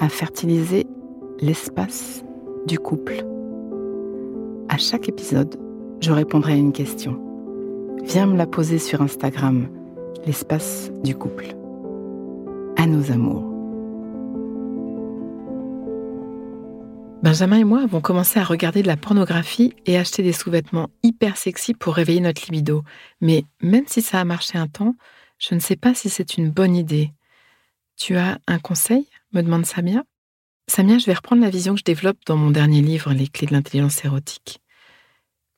à fertiliser l'espace du couple. À chaque épisode, je répondrai à une question. Viens me la poser sur Instagram, l'espace du couple. À nos amours. Benjamin et moi avons commencé à regarder de la pornographie et acheter des sous-vêtements hyper sexy pour réveiller notre libido. Mais même si ça a marché un temps, je ne sais pas si c'est une bonne idée. Tu as un conseil? Me demande Samia. Samia, je vais reprendre la vision que je développe dans mon dernier livre, Les clés de l'intelligence érotique.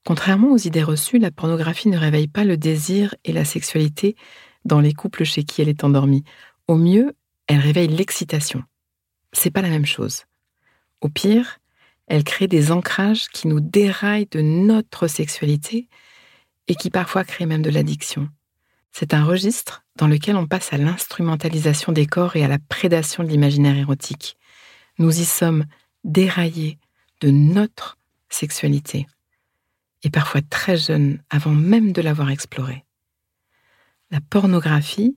Contrairement aux idées reçues, la pornographie ne réveille pas le désir et la sexualité dans les couples chez qui elle est endormie. Au mieux, elle réveille l'excitation. C'est pas la même chose. Au pire, elle crée des ancrages qui nous déraillent de notre sexualité et qui parfois créent même de l'addiction. C'est un registre dans lequel on passe à l'instrumentalisation des corps et à la prédation de l'imaginaire érotique. Nous y sommes déraillés de notre sexualité, et parfois très jeunes avant même de l'avoir explorée. La pornographie,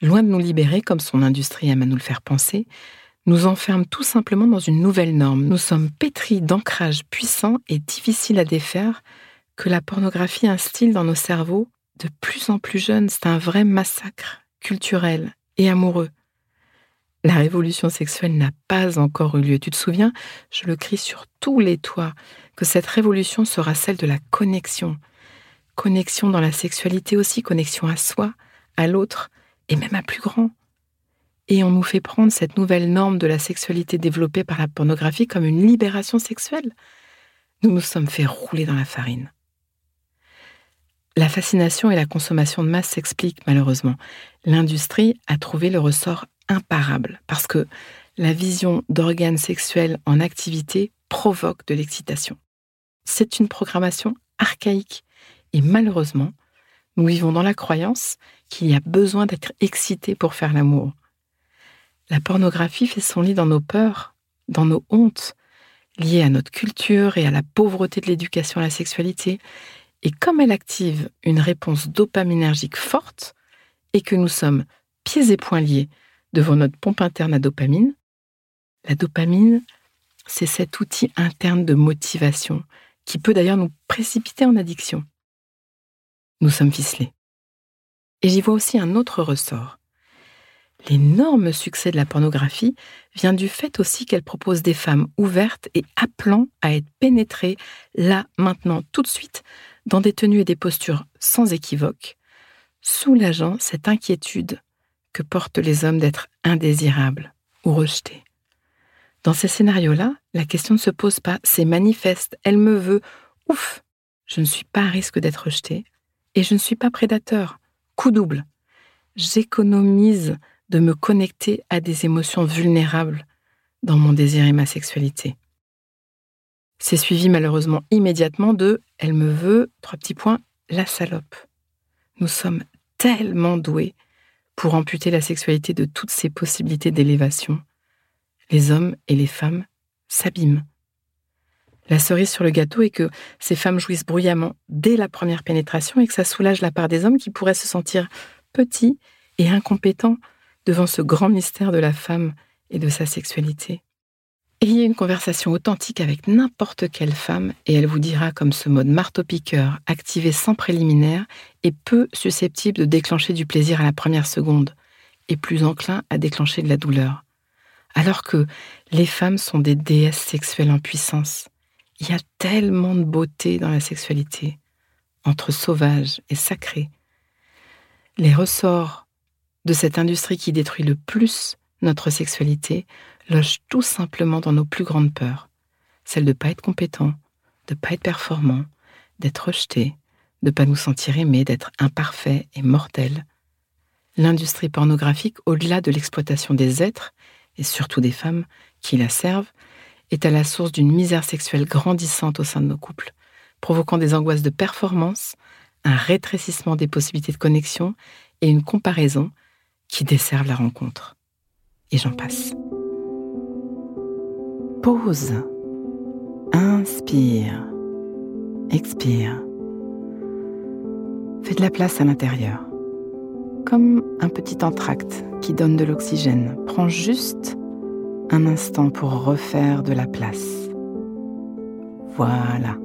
loin de nous libérer comme son industrie aime à nous le faire penser, nous enferme tout simplement dans une nouvelle norme. Nous sommes pétris d'ancrages puissants et difficiles à défaire que la pornographie instille dans nos cerveaux de plus en plus jeunes. C'est un vrai massacre culturel et amoureux. La révolution sexuelle n'a pas encore eu lieu. Tu te souviens, je le crie sur tous les toits, que cette révolution sera celle de la connexion. Connexion dans la sexualité aussi, connexion à soi, à l'autre, et même à plus grand. Et on nous fait prendre cette nouvelle norme de la sexualité développée par la pornographie comme une libération sexuelle. Nous nous sommes fait rouler dans la farine. La fascination et la consommation de masse s'expliquent malheureusement. L'industrie a trouvé le ressort imparable parce que la vision d'organes sexuels en activité provoque de l'excitation. C'est une programmation archaïque et malheureusement, nous vivons dans la croyance qu'il y a besoin d'être excité pour faire l'amour. La pornographie fait son lit dans nos peurs, dans nos hontes, liées à notre culture et à la pauvreté de l'éducation à la sexualité, et comme elle active une réponse dopaminergique forte, et que nous sommes pieds et poings liés devant notre pompe interne à dopamine, la dopamine, c'est cet outil interne de motivation qui peut d'ailleurs nous précipiter en addiction. Nous sommes ficelés. Et j'y vois aussi un autre ressort. L'énorme succès de la pornographie vient du fait aussi qu'elle propose des femmes ouvertes et appelant à être pénétrées là, maintenant, tout de suite, dans des tenues et des postures sans équivoque, soulageant cette inquiétude que portent les hommes d'être indésirables ou rejetés. Dans ces scénarios-là, la question ne se pose pas, c'est manifeste, elle me veut, ouf, je ne suis pas à risque d'être rejeté et je ne suis pas prédateur, coup double. J'économise de me connecter à des émotions vulnérables dans mon désir et ma sexualité. C'est suivi malheureusement immédiatement de Elle me veut, trois petits points, la salope. Nous sommes tellement doués pour amputer la sexualité de toutes ses possibilités d'élévation. Les hommes et les femmes s'abîment. La cerise sur le gâteau est que ces femmes jouissent bruyamment dès la première pénétration et que ça soulage la part des hommes qui pourraient se sentir petits et incompétents devant ce grand mystère de la femme et de sa sexualité. Ayez une conversation authentique avec n'importe quelle femme et elle vous dira comme ce mode marteau-piqueur, activé sans préliminaire, est peu susceptible de déclencher du plaisir à la première seconde et plus enclin à déclencher de la douleur. alors que les femmes sont des déesses sexuelles en puissance. Il y a tellement de beauté dans la sexualité, entre sauvage et sacré. Les ressorts de cette industrie qui détruit le plus notre sexualité logent tout simplement dans nos plus grandes peurs, celle de ne pas être compétent, de ne pas être performant, d'être rejeté, de ne pas nous sentir aimé, d'être imparfait et mortel. L'industrie pornographique, au-delà de l'exploitation des êtres, et surtout des femmes qui la servent, est à la source d'une misère sexuelle grandissante au sein de nos couples, provoquant des angoisses de performance, un rétrécissement des possibilités de connexion et une comparaison qui desservent la rencontre. Et j'en passe. Pause. Inspire. Expire. Fais de la place à l'intérieur. Comme un petit entracte qui donne de l'oxygène. Prends juste un instant pour refaire de la place. Voilà.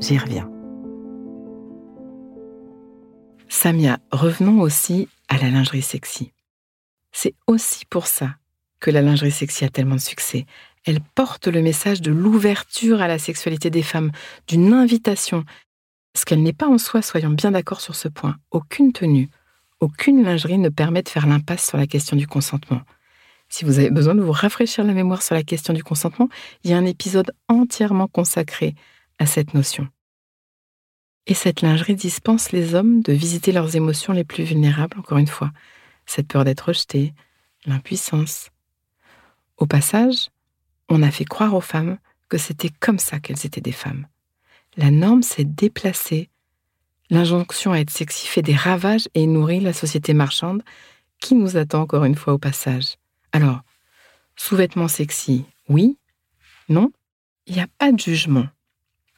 J'y reviens. Samia, revenons aussi à la lingerie sexy. C'est aussi pour ça que la lingerie sexy a tellement de succès. Elle porte le message de l'ouverture à la sexualité des femmes, d'une invitation. Ce qu'elle n'est pas en soi, soyons bien d'accord sur ce point. Aucune tenue, aucune lingerie ne permet de faire l'impasse sur la question du consentement. Si vous avez besoin de vous rafraîchir la mémoire sur la question du consentement, il y a un épisode entièrement consacré à cette notion. Et cette lingerie dispense les hommes de visiter leurs émotions les plus vulnérables, encore une fois, cette peur d'être rejeté, l'impuissance. Au passage, on a fait croire aux femmes que c'était comme ça qu'elles étaient des femmes. La norme s'est déplacée L'injonction à être sexy fait des ravages et nourrit la société marchande qui nous attend encore une fois au passage. Alors, sous-vêtements sexy, oui, non, il n'y a pas de jugement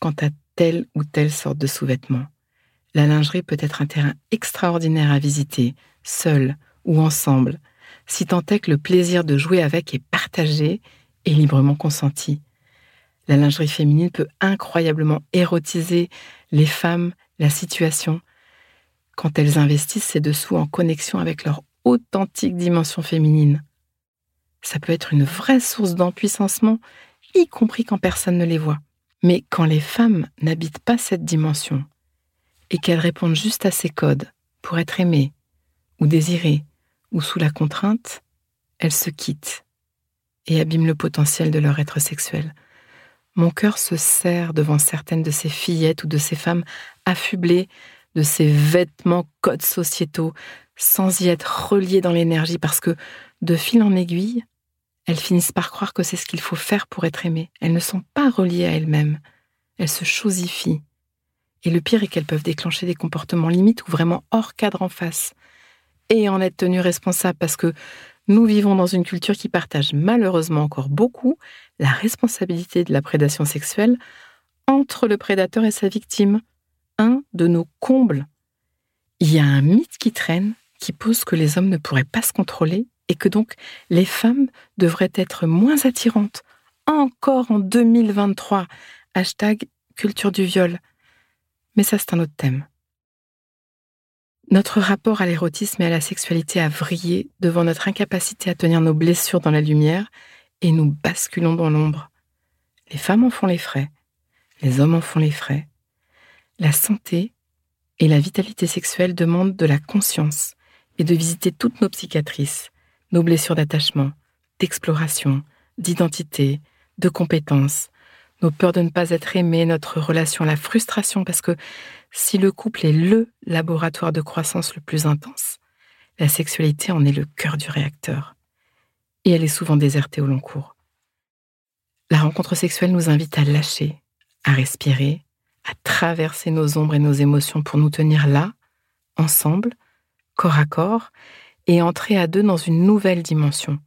quant à telle ou telle sorte de sous-vêtements. La lingerie peut être un terrain extraordinaire à visiter, seul ou ensemble, si tant est que le plaisir de jouer avec est partagé et librement consenti. La lingerie féminine peut incroyablement érotiser les femmes la situation quand elles investissent ces dessous en connexion avec leur authentique dimension féminine. Ça peut être une vraie source d'empuissancement, y compris quand personne ne les voit. Mais quand les femmes n'habitent pas cette dimension et qu'elles répondent juste à ces codes pour être aimées ou désirées ou sous la contrainte, elles se quittent et abîment le potentiel de leur être sexuel. Mon cœur se serre devant certaines de ces fillettes ou de ces femmes affublées de ces vêtements codes sociétaux sans y être reliées dans l'énergie parce que, de fil en aiguille, elles finissent par croire que c'est ce qu'il faut faire pour être aimées. Elles ne sont pas reliées à elles-mêmes. Elles se chosifient. Et le pire est qu'elles peuvent déclencher des comportements limites ou vraiment hors cadre en face. Et en être tenues responsables parce que nous vivons dans une culture qui partage malheureusement encore beaucoup la responsabilité de la prédation sexuelle entre le prédateur et sa victime, un de nos combles. Il y a un mythe qui traîne qui pose que les hommes ne pourraient pas se contrôler et que donc les femmes devraient être moins attirantes. Encore en 2023. Hashtag culture du viol. Mais ça, c'est un autre thème. Notre rapport à l'érotisme et à la sexualité a vrillé devant notre incapacité à tenir nos blessures dans la lumière et nous basculons dans l'ombre. Les femmes en font les frais, les hommes en font les frais. La santé et la vitalité sexuelle demandent de la conscience et de visiter toutes nos psychiatrices, nos blessures d'attachement, d'exploration, d'identité, de compétences, nos peurs de ne pas être aimé, notre relation à la frustration, parce que si le couple est le laboratoire de croissance le plus intense, la sexualité en est le cœur du réacteur. Et elle est souvent désertée au long cours. La rencontre sexuelle nous invite à lâcher, à respirer, à traverser nos ombres et nos émotions pour nous tenir là, ensemble, corps à corps, et entrer à deux dans une nouvelle dimension.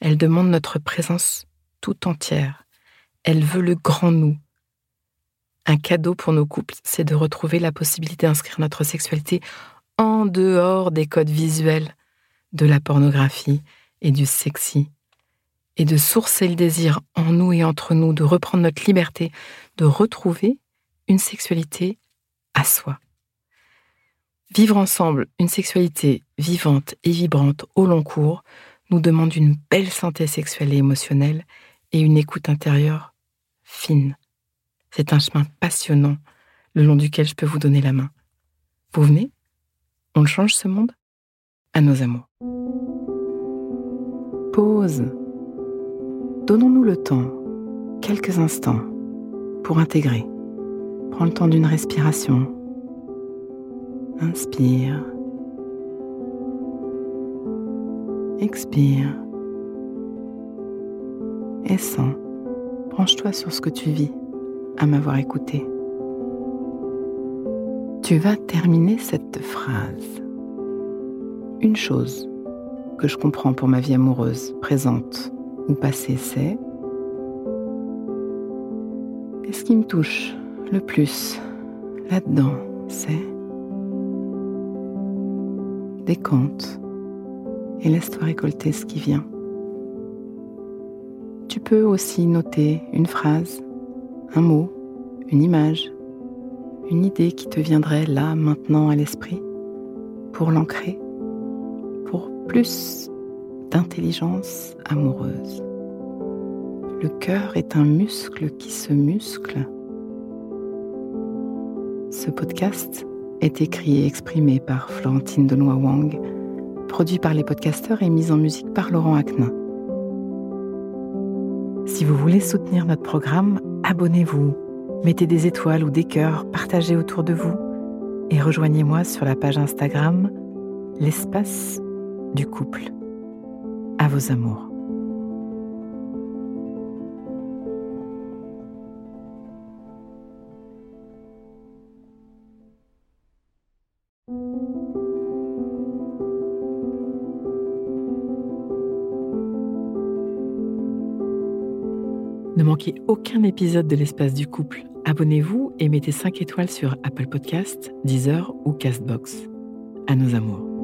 Elle demande notre présence tout entière. Elle veut le grand nous, un cadeau pour nos couples, c'est de retrouver la possibilité d'inscrire notre sexualité en dehors des codes visuels de la pornographie et du sexy, et de sourcer le désir en nous et entre nous, de reprendre notre liberté, de retrouver une sexualité à soi. Vivre ensemble une sexualité vivante et vibrante au long cours nous demande une belle santé sexuelle et émotionnelle et une écoute intérieure fine. C'est un chemin passionnant le long duquel je peux vous donner la main. Vous venez? On change ce monde? À nos amours. Pause. Donnons-nous le temps, quelques instants, pour intégrer. Prends le temps d'une respiration. Inspire. Expire. Et. Branche-toi sur ce que tu vis à m'avoir écouté. Tu vas terminer cette phrase. Une chose que je comprends pour ma vie amoureuse, présente ou passée, c'est Et ce qui me touche le plus là-dedans, c'est Décompte et laisse-toi récolter ce qui vient. Tu peux aussi noter une phrase, un mot, une image, une idée qui te viendrait là, maintenant à l'esprit, pour l'ancrer, pour plus d'intelligence amoureuse. Le cœur est un muscle qui se muscle. Ce podcast est écrit et exprimé par Florentine Denois Wang, produit par les podcasteurs et mis en musique par Laurent Aknin. Si vous voulez soutenir notre programme, abonnez-vous, mettez des étoiles ou des cœurs, partagez autour de vous et rejoignez-moi sur la page Instagram L'espace du couple. À vos amours. Ne manquez aucun épisode de l'espace du couple. Abonnez-vous et mettez 5 étoiles sur Apple Podcasts, Deezer ou Castbox. À nos amours.